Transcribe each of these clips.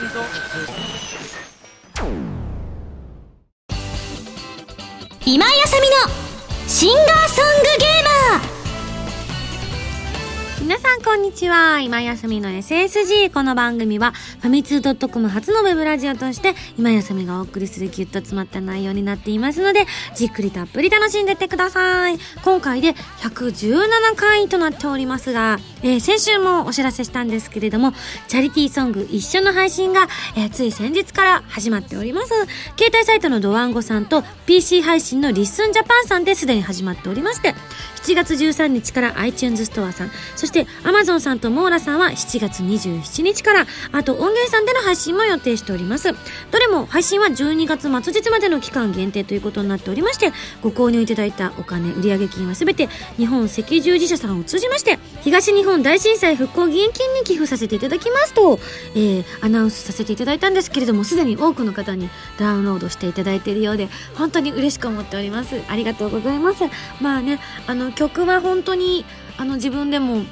今井あさみのシンガーソングゲーム。皆さんこんにちは。今休みの SSG この番組はファミツー .com 初のウェブラジオとして今休みがお送りするギュッと詰まった内容になっていますのでじっくりたっぷり楽しんでってください。今回で117回となっておりますが、えー、先週もお知らせしたんですけれどもチャリティーソング一緒の配信が、えー、つい先日から始まっております。携帯サイトのドワンゴさんと PC 配信のリッスンジャパンさんですでに始まっておりまして7月13日から iTunes ストアさん、そして Amazon さんとモーラさんは7月27日から、あと音源さんでの配信も予定しております。どれも配信は12月末日までの期間限定ということになっておりまして、ご購入いただいたお金、売上金はすべて日本赤十字社さんを通じまして、東日本大震災復興義援金に寄付させていただきますと、えー、アナウンスさせていただいたんですけれども、すでに多くの方にダウンロードしていただいているようで、本当に嬉しく思っております。ありがとうございます。まあね、あの、曲は本当にあの自分でも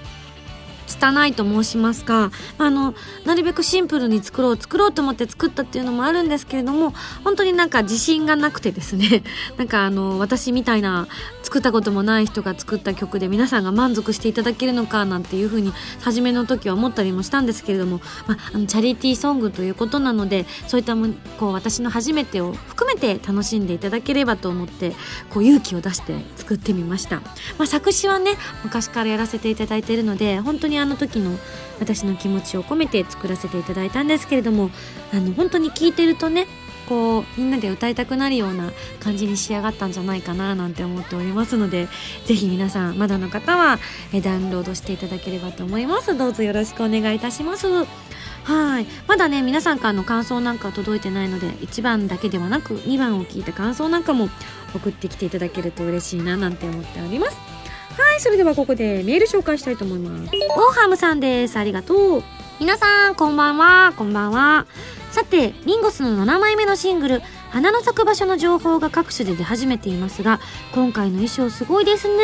拙いと申しますか。あのなるべくシンプルに作ろう作ろうと思って作ったっていうのもあるんですけれども本当になんか自信がなくてですね。なんかあの私みたいな作ったこともない人が作った曲で皆さんが満足していただけるのかなんていうふうに初めの時は思ったりもしたんですけれども、まあ、あのチャリティーソングということなのでそういったこう私の初めてを含めて楽しんでいただければと思ってこう勇気を出して作ってみました、まあ、作詞はね昔からやらせていただいているので本当にあの時の私の気持ちを込めて作らせていただいたんですけれどもあの本当に聞いてるとねこうみんなで歌いたくなるような感じに仕上がったんじゃないかななんて思っておりますのでぜひ皆さんまだの方はえダウンロードしていただければと思います。どうぞよろしくお願いいたします。はい。まだね皆さんからの感想なんか届いてないので1番だけではなく2番を聞いた感想なんかも送ってきていただけると嬉しいななんて思っております。はいそれではここでメール紹介したいと思います。オーハムさんです。ありがとう。皆さんこんばんは。こんばんは。さてミンゴスの7枚目のシングル「花の咲く場所」の情報が各種で出始めていますが今回の衣装すごいですね。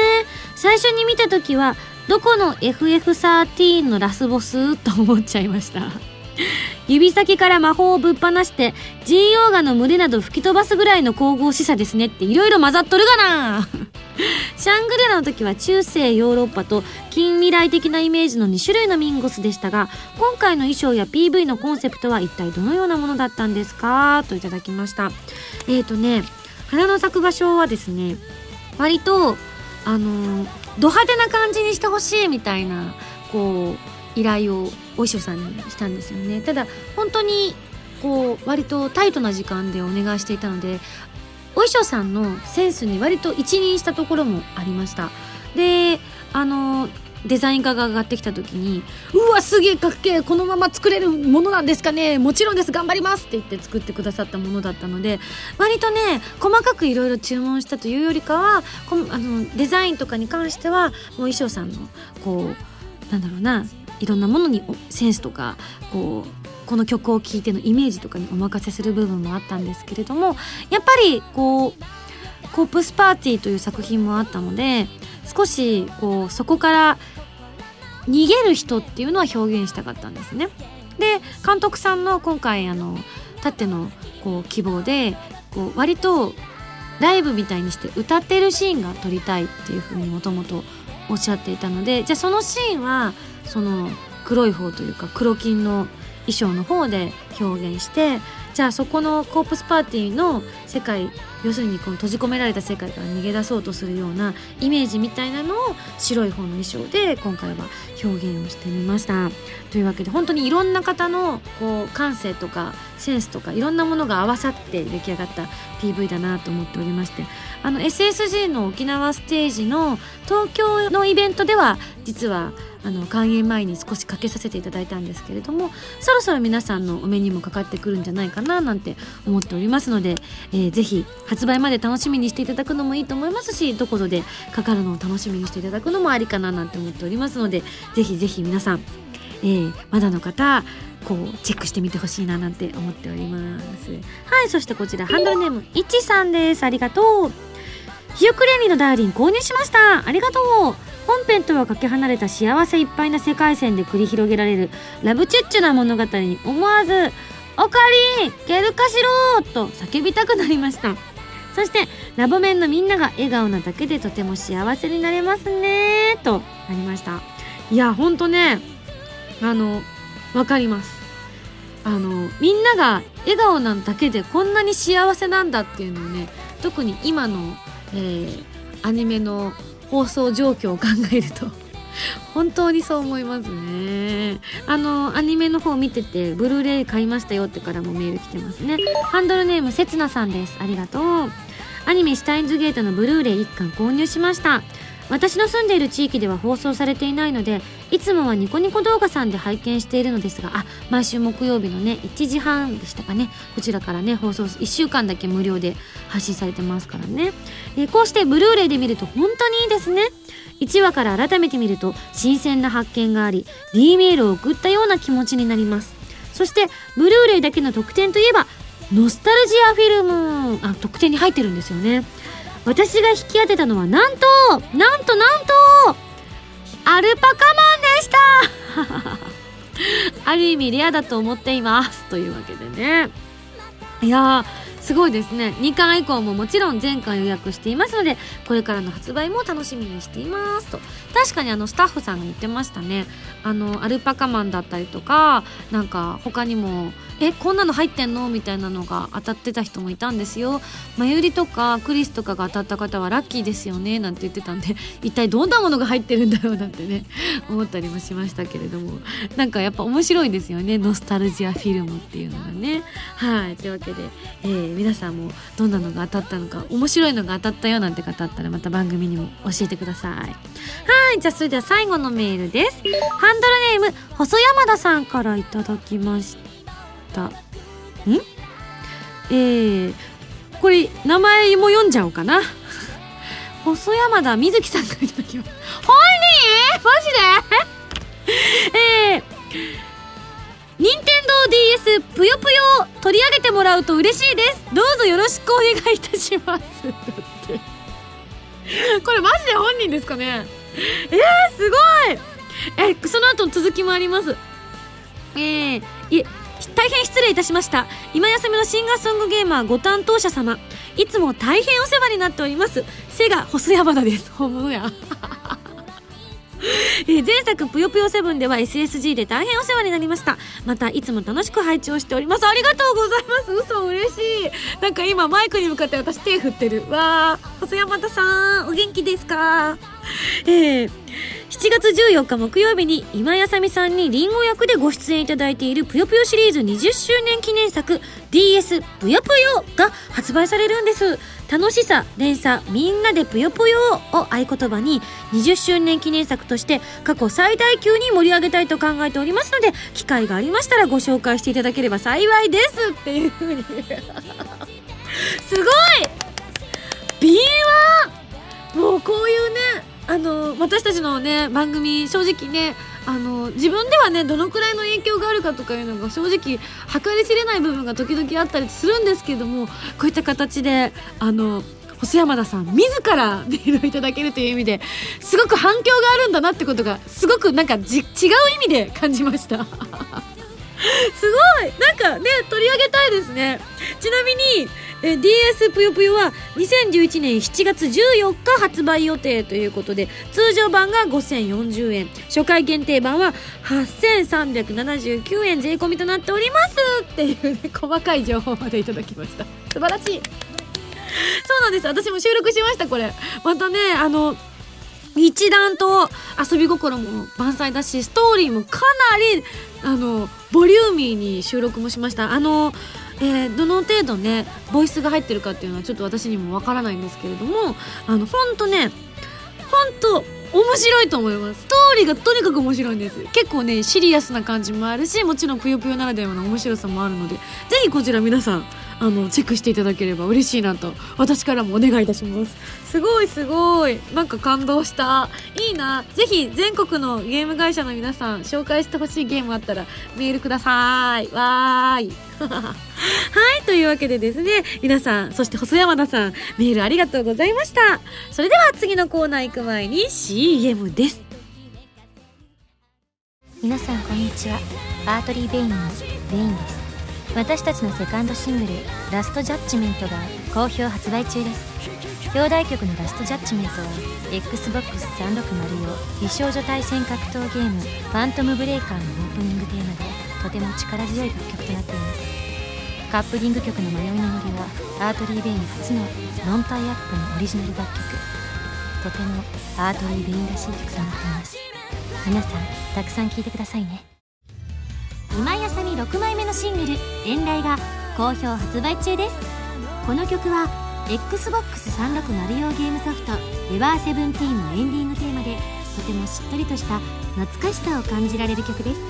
最初に見た時はどこの FF13 のラスボス？と思っちゃいました。指先から魔法をぶっ放してジンオーガの群れなど吹き飛ばすぐらいの神々しさですねっていろいろ混ざっとるがな。シャングリラの時は中世ヨーロッパと近未来的なイメージの2種類のミンゴスでしたが今回の衣装や PV のコンセプトは一体どのようなものだったんですか？といただきました。えーとね花の咲く場所はですね割とあのド派手な感じにしてほしいみたいなこう依頼をお衣装さんにしたんですよね。ただ本当にこう割とタイトな時間でお願いしていたのでお衣装さんのセンスに割と一任したところもありました。であのデザイン画が上がってきた時に「うわすげえかっけえこのまま作れるものなんですかね。もちろんです頑張ります」って言って作ってくださったものだったので割とね細かくいろいろ注文したというよりかはこあのデザインとかに関してはもう衣装さんのこうなんだろうないろんなものにセンスとかこうこの曲を聴いてのイメージとかにお任せする部分もあったんですけれどもやっぱりこう「コープスパーティー」という作品もあったので少しこうそこから逃げる人っていうのは表現したかったんですね。で監督さんの今回あのたってのこう希望でこう割とライブみたいにして歌ってるシーンが撮りたいっていうふうにもともとおっしゃっていたのでじゃあそのシーンはその黒い方というか黒金の衣装の方で表現してじゃあそこのコープスパーティーの世界要するにこの閉じ込められた世界から逃げ出そうとするようなイメージみたいなのを白い方の衣装で今回は表現をしてみました。というわけで本当にいろんな方のこう感性とかセンスとかいろんなものが合わさって出来上がった PV だなと思っておりまして。あの SSG の沖縄ステージの東京のイベントでは実はあの開演前に少しかけさせていただいたんですけれどもそろそろ皆さんのお目にもかかってくるんじゃないかななんて思っておりますので、えー、ぜひ発売まで楽しみにしていただくのもいいと思いますしどこぞでかかるのを楽しみにしていただくのもありかななんて思っておりますのでぜひぜひ皆さん、えー、まだの方こうチェックしてみてほしいななんて思っております。はいそしてこちらハンドルネームいちさんです。ありがとう。ひよくれにのダーリン購入しました。ありがとう。本編とはかけ離れた幸せいっぱいな世界線で繰り広げられるラブチュッチュな物語に思わず「おかりゲルカしろ!」と叫びたくなりました。そしてラボメンのみんなが笑顔なだけでとても幸せになれますね。となりました。いやほんとねあのわかります。あのみんなが笑顔なだけでこんなに幸せなんだっていうのをね特に今の、えー、アニメの放送状況を考えると 本当にそう思いますね。あのアニメの方見ててブルーレイ買いましたよってからもメール来てますね。ハンドルネームせつなさんです。ありがとう。アニメシュタインズゲートのブルーレイ1巻購入しました。私の住んでいる地域では放送されていないのでいつもはニコニコ動画さんで拝見しているのですがあ毎週木曜日のね1時半でしたかね。こちらからね放送1週間だけ無料で配信されてますからね、え、こうしてブルーレイで見ると本当にいいですね。1話から改めて見ると新鮮な発見があり D メールを送ったような気持ちになります。そしてブルーレイだけの特典といえばノスタルジアフィルム。あ特典に入ってるんですよね。私が引き当てたのはなんとなんとなんとアルパカマンでした。ある意味レアだと思っています。というわけでね。いやすごいですね。2巻以降ももちろん前回予約していますのでこれからの発売も楽しみにしています。と。確かにあのスタッフさんが言ってましたね。あのアルパカマンだったりとかなんか他にもえこんなの入ってんのみたいなのが当たってた人もいたんですよ。まゆりとかクリスとかが当たった方はラッキーですよねなんて言ってたんで 一体どんなものが入ってるんだろうなんてね 思ったりもしましたけれども。なんかやっぱ面白いですよねノスタルジアフィルムっていうのがね。はいというわけで、えー、皆さんもどんなのが当たったのか面白いのが当たったよなんて方あったらまた番組にも教えてくださいはい。じゃあそれでは最後のメールです。ハンドルネーム細山田さんからいただきました。ん？えー、これ名前も読んじゃおうかな。細山田瑞希さんからいただきます本人？マジで？えー任天堂 d s ぷよぷよ取り上げてもらうと嬉しいです。どうぞよろしくお願いいたします。これマジで本人ですかね？えー、すごい。えその後の続きもあります。えー、い大変失礼いたしました。今休みのシンガーソングゲーマーご担当者様。いつも大変お世話になっております。セガ細山田です。本物や。えー、前作「ぷよぷよ7」では SSG で大変お世話になりました。またいつも楽しく拝聴しております。ありがとうございます。嘘嬉しい。なんか今マイクに向かって私手振ってる。わー。細山田さんお元気ですか？えー、7月14日木曜日に今やさみさんにリンゴ役でご出演いただいているぷよぷよシリーズ20周年記念作 DS ぷよぷよが発売されるんです。楽しさ連鎖みんなでぷよぷよを合言葉に20周年記念作として過去最大級に盛り上げたいと考えておりますので機会がありましたらご紹介していただければ幸いですっていうふうに。すごい！敏腕もうこういうねあの私たちのね番組正直ねあの自分ではねどのくらいの影響があるかとかいうのが正直計り知れない部分が時々あったりするんですけどもこういった形であの細山田さん自ら メールをいただけるという意味ですごく反響があるんだなってことがすごくなんか違う意味で感じました。すごい。なんかね取り上げたいですね。ちなみにえ DS ぷよぷよは2011年7月14日発売予定ということで通常版が5040円初回限定版は8379円税込みとなっておりますっていうね細かい情報までいただきました。素晴らしい。そうなんです。私も収録しましたこれ。またねあの一段と遊び心も満載だしストーリーもかなりあのボリューミーに収録もしました。あのえー、どの程度ねボイスが入ってるかっていうのはちょっと私にもわからないんですけれどもあのほんとねほんと面白いと思います。ストーリーがとにかく面白いんです。結構ねシリアスな感じもあるしもちろんぷよぷよならではの面白さもあるのでぜひこちら皆さんあのチェックしていただければ嬉しいなと私からもお願いいたします。すごいすごい。なんか感動した。いいな。ぜひ全国のゲーム会社の皆さん紹介してほしいゲームあったらメールください。わーい。はいとというわけでですね皆さんそして細山田さんメールありがとうございました。それでは次のコーナー行く前に CM です。皆さんこんにちは。アートリー・ベインのベインです。私たちのセカンドシングル「ラストジャッジメント」が好評発売中です。表題曲の「ラストジャッジメント」は XBOX360 用美少女対戦格闘ゲーム「ファントムブレイカー」のオープニングテーマでとても力強い楽曲となっています。カップリング曲の「迷いの森」は ARTERY VEIN 初のノンタイアップのオリジナル楽曲。とても ARTERY VEIN らしい曲となっています。皆さんたくさん聴いてくださいね。今井麻美6枚目のシングル「遠雷」が好評発売中です。この曲は XBOX360 用ゲームソフト「エバーセブンティーン」のエンディングテーマでとてもしっとりとした懐かしさを感じられる曲です。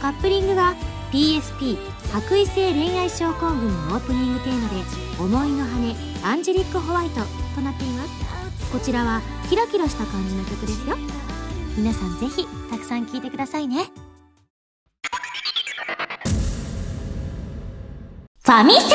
カップリングは PSP 白衣性恋愛症候群のオープニングテーマで「思いの羽アンジェリック・ホワイト」となっています。こちらはキラキラした感じの曲ですよ。皆さんぜひたくさん聴いてくださいね。ファミセン。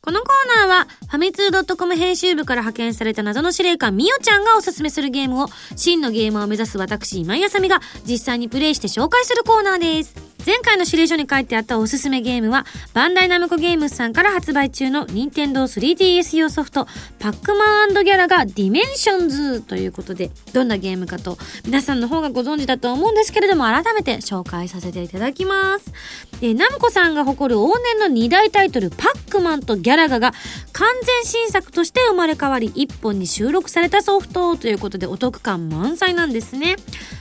このコーナーは、ファミ通 .com 編集部から派遣された謎の司令官みおちゃんがおすすめするゲームを、真のゲーマーを目指す私、今井麻美が実際にプレイして紹介するコーナーです。前回の指令書に書いてあったおすすめゲームは、バンダイナムコゲームズさんから発売中の任天堂 3DS 用ソフト、パックマン&ギャラガ ディメンションズということで、どんなゲームかと、皆さんの方がご存知だと思うんですけれども、改めて紹介させていただきます。えナムコさんが誇る往年の2大タイトル、パックマンとギャラガが完全新作として生まれ変わり、1本に収録されたソフトということでお得感満載なんですね。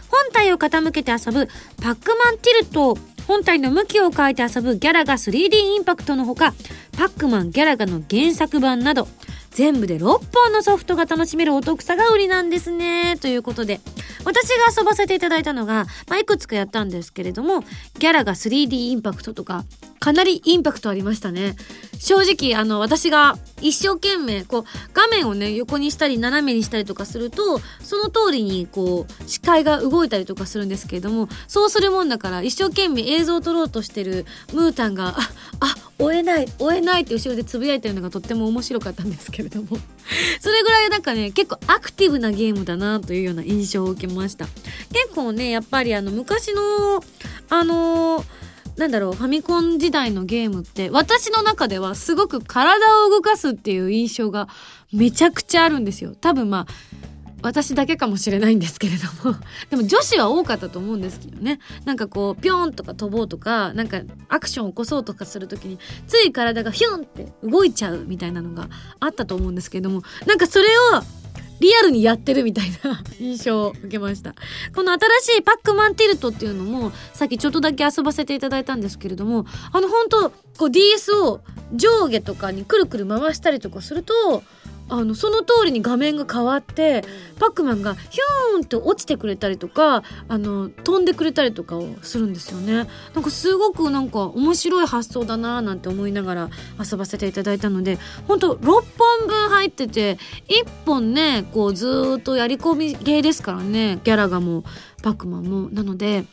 本体を傾けて遊ぶパックマンティルト、本体の向きを変えて遊ぶギャラガ 3D インパクトのほか、パックマンギャラガの原作版など、全部で6本のソフトが楽しめるお得さが売りなんですね。ということで、私が遊ばせていただいたのが、まあ、いくつかやったんですけれども、ギャラが 3D インパクトとか、かなりインパクトありましたね。正直、あの、私が一生懸命、こう、画面をね、横にしたり斜めにしたりとかすると、その通りに、こう、視界が動いたりとかするんですけれども、そうするもんだから、一生懸命映像を撮ろうとしてるムータンが、あ、あ、追えない、追えないって後ろでつぶやいてるのがとっても面白かったんですけれども。それぐらいなんかね、結構アクティブなゲームだなというような印象を受けました。結構ね、やっぱりあの、昔の、あのーなんだろう、ファミコン時代のゲームって、私の中ではすごく体を動かすっていう印象がめちゃくちゃあるんですよ。多分まあ、私だけかもしれないんですけれども。でも女子は多かったと思うんですけどね。なんかこう、ぴょんとか飛ぼうとか、なんかアクションを起こそうとかするときに、つい体がヒュンって動いちゃうみたいなのがあったと思うんですけれども、なんかそれを、リアルにやってるみたいな 印象を受けました。この新しいパックマンティルトっていうのも、さっきちょっとだけ遊ばせていただいたんですけれども、あの本当こう DS を上下とかにくるくる回したりとかすると、あの、その通りに画面が変わって、パックマンがヒューンって落ちてくれたりとか、あの、飛んでくれたりとかをするんですよね。なんかすごくなんか面白い発想だなぁなんて思いながら遊ばせていただいたので、ほんと6本分入ってて、1本ね、こうずーっとやり込みゲーですからね、ギャラガもパックマンも。なので、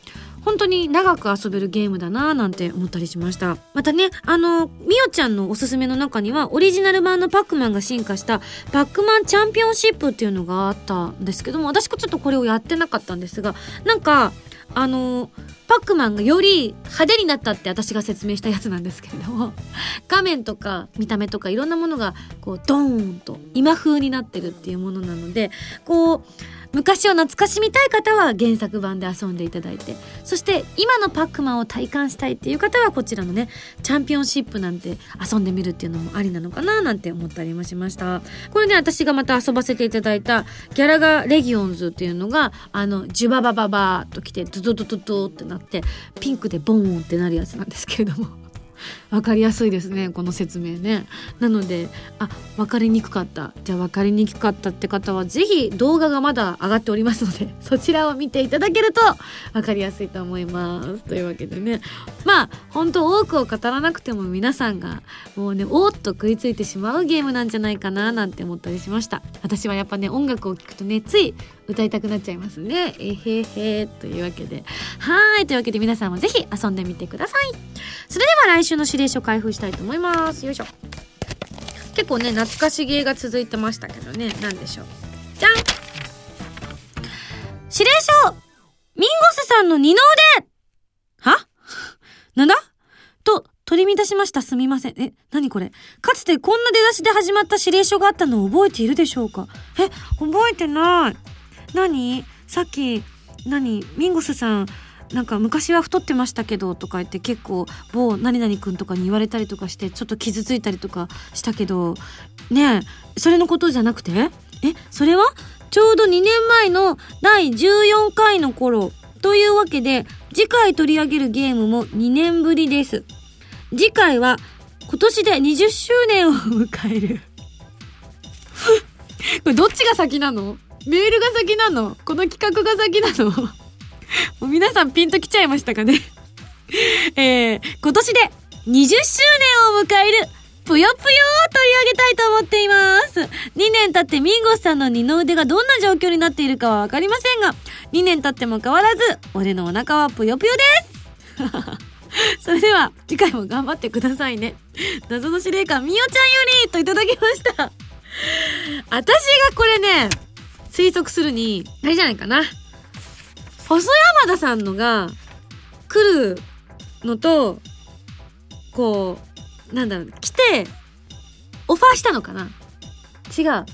本当に長く遊べるゲームだなぁなんて思ったりしました。またね、あの、みおちゃんのおすすめの中には、オリジナル版のパックマンが進化した、パックマンチャンピオンシップっていうのがあったんですけども、私ちょっとこれをやってなかったんですが、なんか、あの、パックマンがより派手になったって私が説明したやつなんですけれども、画面とか見た目とかいろんなものが、こう、ドーンと今風になってるっていうものなので、こう、昔を懐かしみたい方は原作版で遊んでいただいてそして今のパックマンを体感したいっていう方はこちらのねチャンピオンシップなんて遊んでみるっていうのもありなのかななんて思ったりもしました。これね私がまた遊ばせていただいたギャラガレギオンズっていうのがあのジュババババーっときてドドドドドってなってピンクでボーンってなるやつなんですけれども。わかりやすいですねこの説明ね。なのであ分かりにくかった。じゃあ分かりにくかったって方はぜひ動画がまだ上がっておりますので そちらを見ていただけると分かりやすいと思います。というわけでね。まあ本当多くを語らなくても皆さんがもうねおっと食いついてしまうゲームなんじゃないかななんて思ったりしました。私はやっぱね音楽を聴くとねつい歌いたくなっちゃいますね。えへへというわけで。はい。というわけで皆さんもぜひ遊んでみてください。それでは来週の指令書開封したいと思います。よいしょ。結構ね懐かしゲーが続いてましたけどね。何でしょう。じゃん。指令書ミンゴスさんの二の腕。は？なんだ？と、取り乱しました。すみません。え、何これ？かつてこんな出だしで始まった指令書があったのを覚えているでしょうか？え、覚えてない。何？さっき、何？ミンゴスさん、なんか昔は太ってましたけどとか言って結構某何々くんとかに言われたりとかしてちょっと傷ついたりとかしたけどねえそれのことじゃなくて？え？それは？ちょうど2年前の第14回の頃というわけで次回取り上げるゲームも2年ぶりです。次回は今年で20周年を迎える。これどっちが先なの？メールが先なの？この企画が先なの？もう皆さんピンときちゃいましたかね？えー、今年で20周年を迎えるぷよぷよを取り上げたいと思っています。2年経ってミンゴスさんの二の腕がどんな状況になっているかはわかりませんが、2年経っても変わらず、俺のお腹はぷよぷよです それでは、次回も頑張ってくださいね。謎の司令官、みおちゃんよりといただきました。私がこれね、推測するに、あれじゃないかな。細山田さんのが来るのと、こう、なんだろう、来て、オファーしたのかな違う。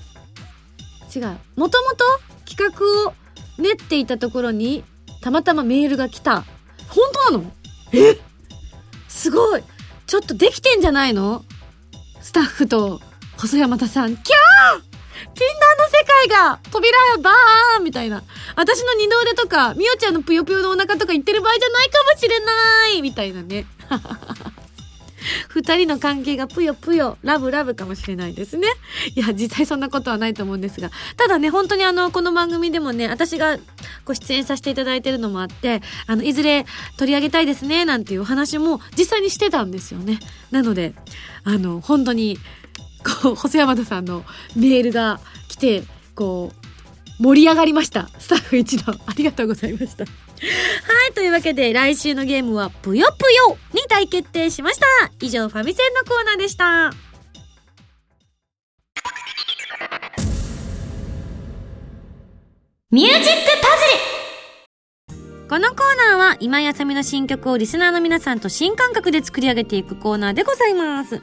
違う。もともと企画を練っていたところに、たまたまメールが来た。本当なの？え？すごいちょっとできてんじゃないの？スタッフと細山田さん、キャー禁断の世界が扉バーンみたいな。私の二の腕とか、みおちゃんのぷよぷよのお腹とか言ってる場合じゃないかもしれないみたいなね。二人の関係がぷよぷよ、ラブラブかもしれないですね。いや、実際そんなことはないと思うんですが。ただね、本当にあの、この番組でもね、私がご出演させていただいてるのもあって、あの、いずれ取り上げたいですね、なんていうお話も実際にしてたんですよね。なので、あの、本当に、こう、細山田さんのメールが来て、こう、盛り上がりました。スタッフ一同、ありがとうございました。はい、というわけで来週のゲームはぷよぷよに大決定しました。以上、ファミセンのコーナーでした。ミュージックパこのコーナーは今やさみの新曲をリスナーの皆さんと新感覚で作り上げていくコーナーでございます。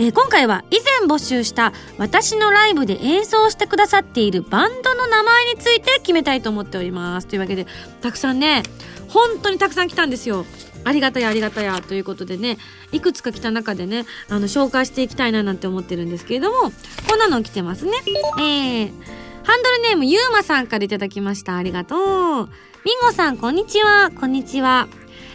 えー今回は以前募集した私のライブで演奏してくださっているバンドの名前について決めたいと思っております。というわけで、たくさんね、本当にたくさん来たんですよ。ありがたやありがたやということでね、いくつか来た中でね、あの、紹介していきたいななんて思ってるんですけれども、こんなの来てますね。えー、ハンドルネームゆうまさんからいただきました。ありがとう。ミンゴさん、こんにちは。こんにちは。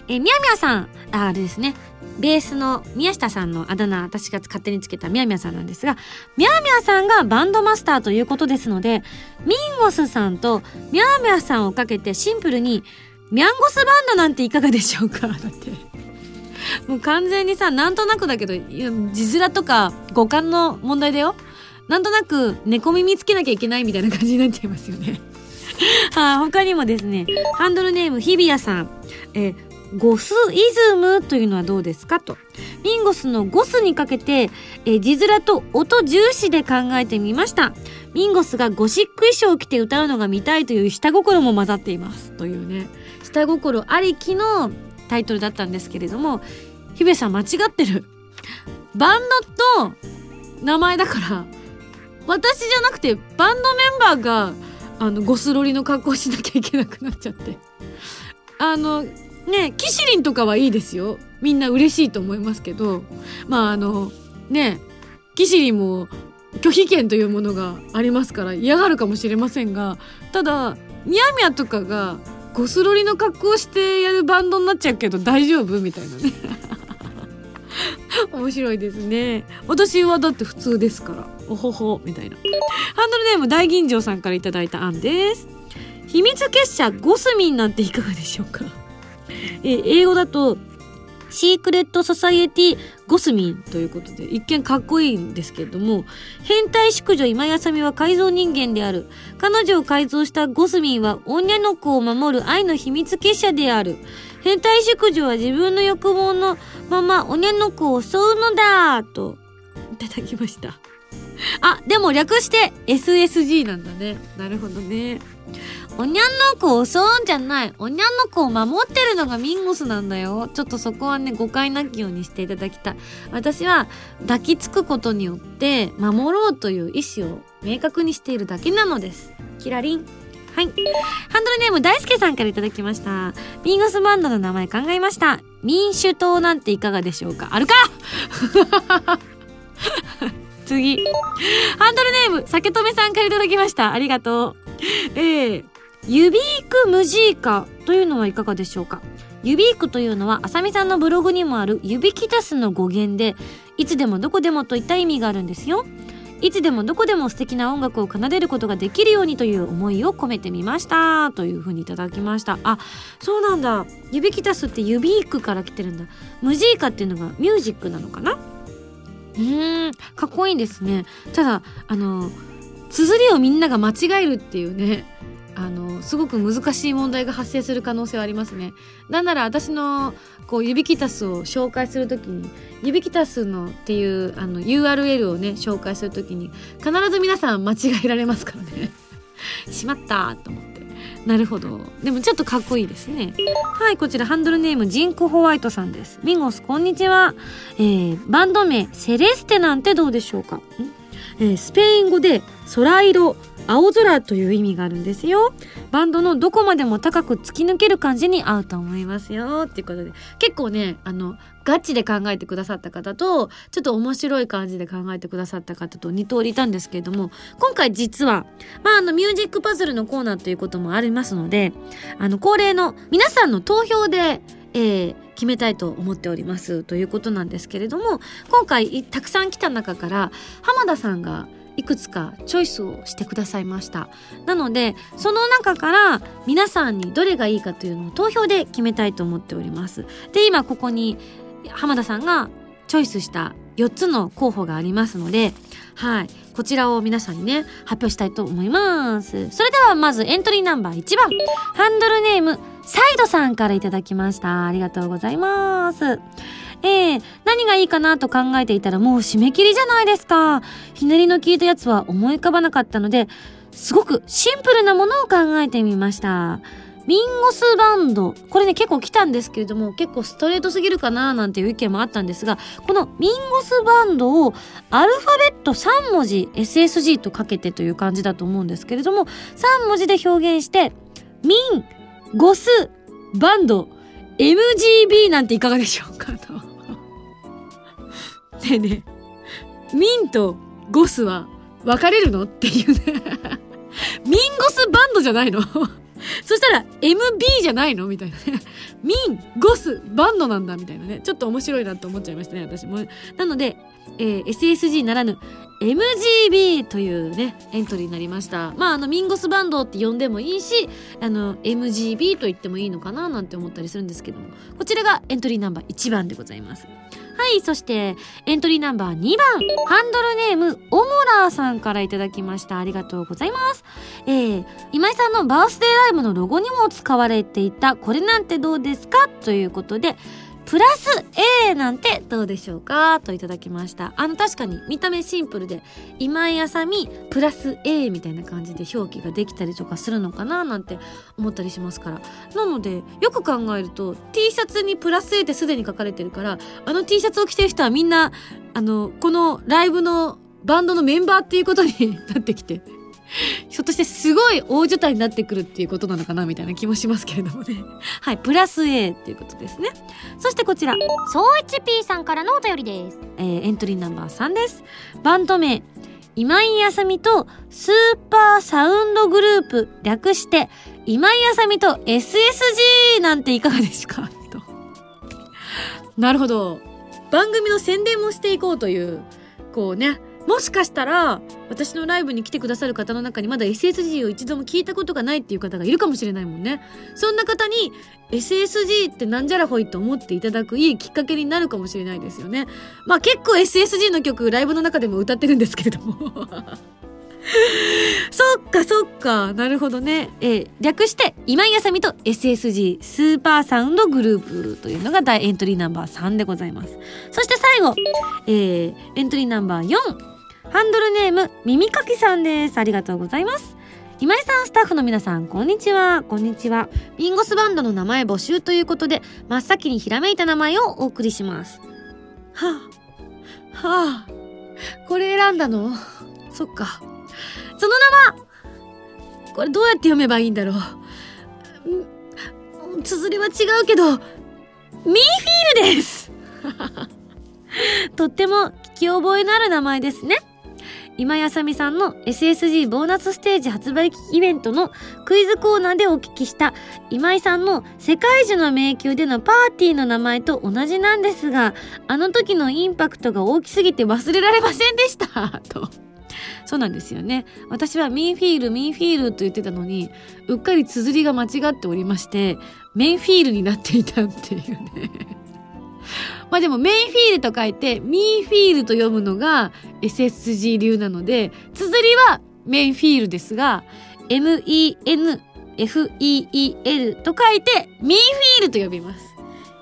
えー、みやみやさん、あれですね。ベースの宮下さんのあだ名、私が勝手につけたみやみやさんなんですが、みやみやさんがバンドマスターということですので、ミンゴスさんとみやみやさんをかけてシンプルに、ミャンゴスバンドなんていかがでしょうか？だって。もう完全にさ、なんとなくだけど、字面とか五感の問題だよ。なんとなく猫耳つけなきゃいけないみたいな感じになっちゃいますよね。はい、他にもですね、ハンドルネーム日比谷さん、えーゴスイズムというのはどうですかと。ミンゴスのゴスにかけて、え字面と音重視で考えてみました。ミンゴスがゴシック衣装を着て歌うのが見たいという下心も混ざっています。というね、下心ありきのタイトルだったんですけれども、日比谷さん間違ってる。バンドと名前だから、私じゃなくてバンドメンバーがあのゴスロリの格好しなきゃいけなくなっちゃってあのねキシリンとかはいいですよ。みんな嬉しいと思いますけど。まああのねキシリンも拒否権というものがありますから嫌がるかもしれませんがただミヤミヤとかがゴスロリの格好をしてやるバンドになっちゃうけど大丈夫みたいなね。面白いですね。私はだって普通ですから。おほほみたいな。ハンドルネーム大吟醸さんからいただいた案です。秘密結社ゴスミンなんていかがでしょうか？え英語だとシークレットソサイエティゴスミンということで一見かっこいいんですけれども変態淑女今やさみは改造人間である。彼女を改造したゴスミンは女の子を守る愛の秘密結社である。変態淑女は自分の欲望のまま女の子を襲うのだといただきました。あでも略して SSG なんだね。なるほどね。おにゃんの子を襲うんじゃない。おにゃんの子を守ってるのがミンゴスなんだよ。ちょっとそこはね、誤解なきようにしていただきたい。私は抱きつくことによって守ろうという意思を明確にしているだけなのです。キラリン。はい。ハンドルネーム大輔さんからいただきました。ミンゴスバンドの名前考えました。民主党なんていかがでしょうかあるか 次。ハンドルネーム、酒留さんからいただきました。ありがとう。えー、ユビークムジーカというのはいかがでしょうか？ユビークというのは、あさみさんのブログにもある指キタスの語源で、いつでもどこでもといった意味があるんですよ。いつでもどこでも素敵な音楽を奏でることができるようにという思いを込めてみました。というふうにいただきました。あそうなんだ。指キタスってユビークから来てるんだ。ムジーカっていうのがミュージックなのかな？うんかっこいいですね。ただあの綴りをみんなが間違えるっていうねあのすごく難しい問題が発生する可能性はありますね。なんなら私のこう指キタスを紹介するときに指キタスのっていうあの URL をね紹介するときに必ず皆さん間違えられますからね。しまったと思って。なるほど。でもちょっとかっこいいですね。はい、こちらハンドルネームジンクホワイトさんです。ミンゴスこんにちは。えー、バンド名セレステなんてどうでしょうか？えー、スペイン語で空色青空という意味があるんですよ。バンドのどこまでも高く突き抜ける感じに合うと思いますよ。っていうことで。結構ねあのガチで考えてくださった方とちょっと面白い感じで考えてくださった方と2通りいたんですけれども今回実はまああのミュージックパズルのコーナーということもありますのであの恒例の皆さんの投票でえー、決めたいと思っておりますということなんですけれども今回たくさん来た中から浜田さんがいくつかチョイスをしてくださいました。なのでその中から皆さんにどれがいいかというのを投票で決めたいと思っております。で今ここに浜田さんがチョイスした4つの候補がありますのではい。こちらを皆さんにね発表したいと思います。それではまずエントリーナンバー1番。ハンドルネームサイドさんからいただきましたありがとうございますええー、何がいいかなと考えていたらもう締め切りじゃないですか。ひねりの効いたやつは思い浮かばなかったので、すごくシンプルなものを考えてみました。ミンゴスバンド。これね、結構来たんですけれども、結構ストレートすぎるかななんていう意見もあったんですが、このミンゴスバンドをアルファベット3文字 SSG とかけてという感じだと思うんですけれども、3文字で表現して、ミン、ゴス、バンド、MGB なんていかがでしょうかと。ねえねえ、ミンとゴスは分かれるの？っていうね ミンゴスバンドじゃないの？そしたら MB じゃないの？みたいなね。ミン、ゴス、バンドなんだみたいなね。ちょっと面白いなと思っちゃいましたね、私も。なので、えー、SSG ならぬ MGB というね、エントリーになりました。まあ、あの、ミンゴスバンドって呼んでもいいし、あの、MGB と言ってもいいのかななんて思ったりするんですけども、こちらがエントリーナンバー1番でございます。はい、そして、エントリーナンバー2番、ハンドルネーム、オモラーさんからいただきました。ありがとうございます。えー、今井さんのバースデーライブのロゴにも使われていた、これなんてどうですか？ということで、プラス A なんてどうでしょうか？といただきました。あの確かに見た目シンプルで今井あさみプラス A みたいな感じで表記ができたりとかするのかな？なんて思ったりしますから。なのでよく考えると T シャツにプラス A ってすでに書かれてるからあの T シャツを着てる人はみんなあのこのライブのバンドのメンバーっていうことになってきてひょっとしてすごい大所帯になってくるっていうことなのかなみたいな気もしますけれどもね。はい、プラス A っていうことですね。そしてこちら、そういち P さんからのお便りです。えー、エントリーナンバー3です。バンド名、今井あさみとスーパーサウンドグループ略して今井あさみと SSG なんていかがですか？と。なるほど。番組の宣伝もしていこうという、こうね、もしかしたら私のライブに来てくださる方の中にまだ SSG を一度も聞いたことがないっていう方がいるかもしれないもんねそんな方に SSG ってなんじゃらほいと思っていただくいいきっかけになるかもしれないですよねまあ結構 SSG の曲ライブの中でも歌ってるんですけれども そっかそっか。なるほどね。えー略して、今井あさみと SSG スーパーサウンドグループというのが大エントリーナンバー3でございます。そして最後、えーエントリーナンバー4。ハンドルネーム、耳かきさんです。ありがとうございます。今井さん、スタッフの皆さん、こんにちは。こんにちは。ビンゴスバンドの名前募集ということで、真っ先にひらめいた名前をお送りします。はあ、はあ、これ選んだの？そっか。その名は、これどうやって読めばいいんだろう？綴りは違うけど、ミーフィールです とっても聞き覚えのある名前ですね。今井あさみさんの SSG ボーナスステージ発売イベントのクイズコーナーでお聞きした今井さんの世界樹の迷宮でのパーティーの名前と同じなんですが、あの時のインパクトが大きすぎて忘れられませんでした。と。そうなんですよね。私はミンフィール、ミンフィールと言ってたのに、うっかり綴りが間違っておりまして、メンフィールになっていたっていうね。まあでもメインフィールと書いてミーフィールと読むのが SSG 流なので、綴りはメインフィールですが、M-E-N-F-E-E-L と書いてミーフィールと呼びます。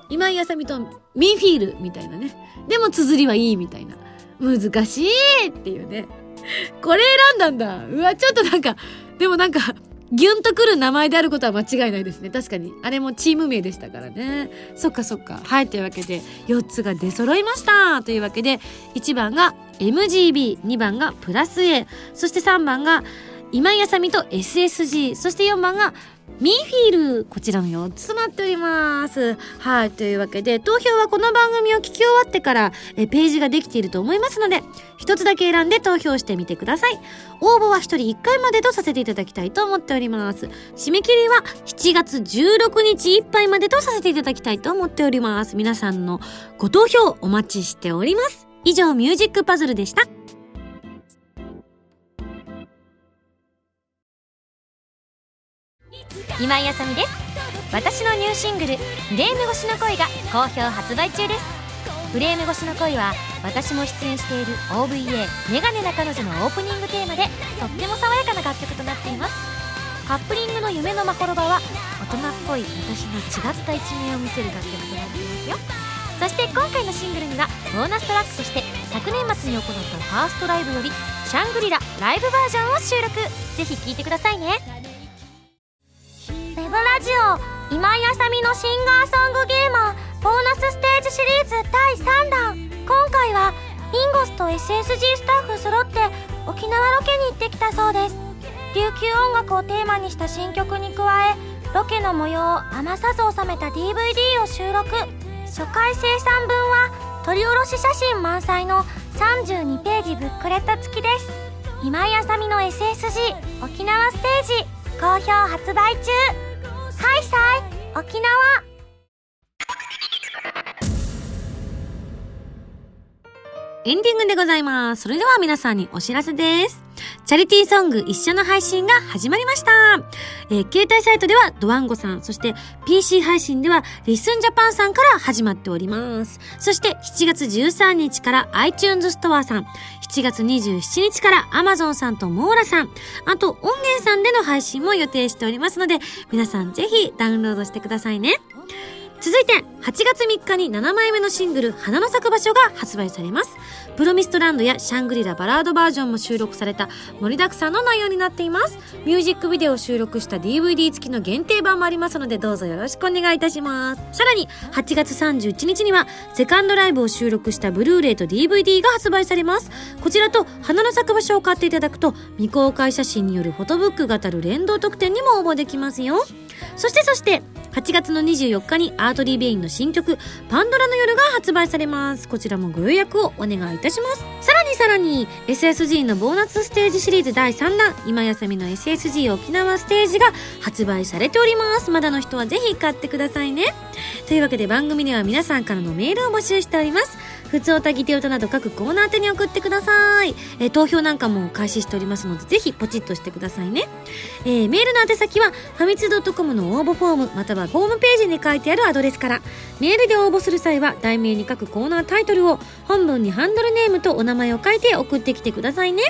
今井あさみとミーフィールみたいなね。でも綴りはいいみたいな。難しいっていうね。これ選んだんだ。うわ、ちょっとなんか、でもなんか、ギュンとくる名前であることは間違いないですね。確かに。あれもチーム名でしたからね。そっかそっか。はい。というわけで、4つが出揃いました。というわけで、1番が MGB、2番がプラス A、そして3番が今井あさみと SSG、そして4番がミーフィールこちらの4つとなっております。はい。というわけで、投票はこの番組を聞き終わってからえページができていると思いますので、一つだけ選んで投票してみてください。応募は一人1回までとさせていただきたいと思っております。締め切りは7月16日いっぱいまでとさせていただきたいと思っております。皆さんのご投票お待ちしております。以上、ミュージックパズルでした。今井あさみです。私のニューシングル「フレーム越しの恋」が好評発売中です。フレーム越しの恋は私も出演している OVA「メガネな彼女」のオープニングテーマでとっても爽やかな楽曲となっています。カップリングの夢のまほろばは大人っぽい私の違った一面を見せる楽曲となっていますよ。そして今回のシングルにはボーナストラックとして昨年末に行ったファーストライブより「シャングリラライブバージョン」を収録。ぜひ聴いてくださいね。ラジオ。今井あさみのシンガーソングゲーマーボーナスステージシリーズ第3弾。今回はミンゴスと SSG スタッフ揃って沖縄ロケに行ってきたそうです。琉球音楽をテーマにした新曲に加えロケの模様を余さず収めた DVD を収録。初回生産分は撮り下ろし写真満載の32ページブックレット付きです。今井あさみの SSG 沖縄ステージ好評発売中。ハイサイ沖縄エンディングでございます。それでは皆さんにお知らせです。チャリティーソング一緒の配信が始まりました。えー携帯サイトではドワンゴさん、そして PC 配信ではリスンジャパンさんから始まっております。そして7月13日から iTunes ストアさん、7月27日から Amazon さんとモーラさん、あと音源さんでの配信も予定しておりますので、皆さんぜひダウンロードしてくださいね。続いて、8月3日に7枚目のシングル、花の咲く場所が発売されます。プロミストランドやシャングリラバラードバージョンも収録された盛りだくさんの内容になっています。ミュージックビデオを収録した DVD 付きの限定版もありますので、どうぞよろしくお願いいたします。さらに、8月31日には、セカンドライブを収録したブルーレイと DVD が発売されます。こちらと、花の咲く場所を買っていただくと、未公開写真によるフォトブックが当たる連動特典にも応募できますよ。そしてそして、8月の24日にアートリーベインの新曲「パンドラの夜」が発売されますこちらもご予約をお願いいたします。さらにさらに SSG のボーナスステージシリーズ第3弾今休みの SSG 沖縄ステージが発売されております。まだの人はぜひ買ってくださいね。というわけで番組では皆さんからのメールを募集しております。普通おたぎて歌など各コーナー宛に送ってください。えー投票なんかも開始しておりますので、ぜひポチッとしてくださいね。えーメールの宛先は、ファミツー .com の応募フォーム、またはホームページに書いてあるアドレスから、メールで応募する際は、題名に書くコーナータイトルを、本文にハンドルネームとお名前を書いて送ってきてくださいね。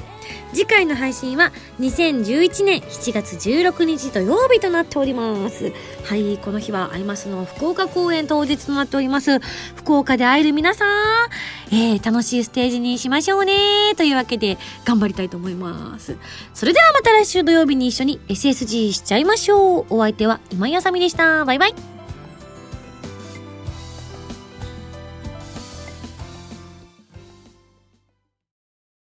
次回の配信は、2011年7月16日土曜日となっております。はい、この日は、アイマスの福岡公演当日となっております。福岡で会える皆さん、えー、楽しいステージにしましょうね。というわけで、頑張りたいと思います。それではまた来週土曜日に一緒に SSG しちゃいましょう。お相手は今井あさみでした。バイバイ。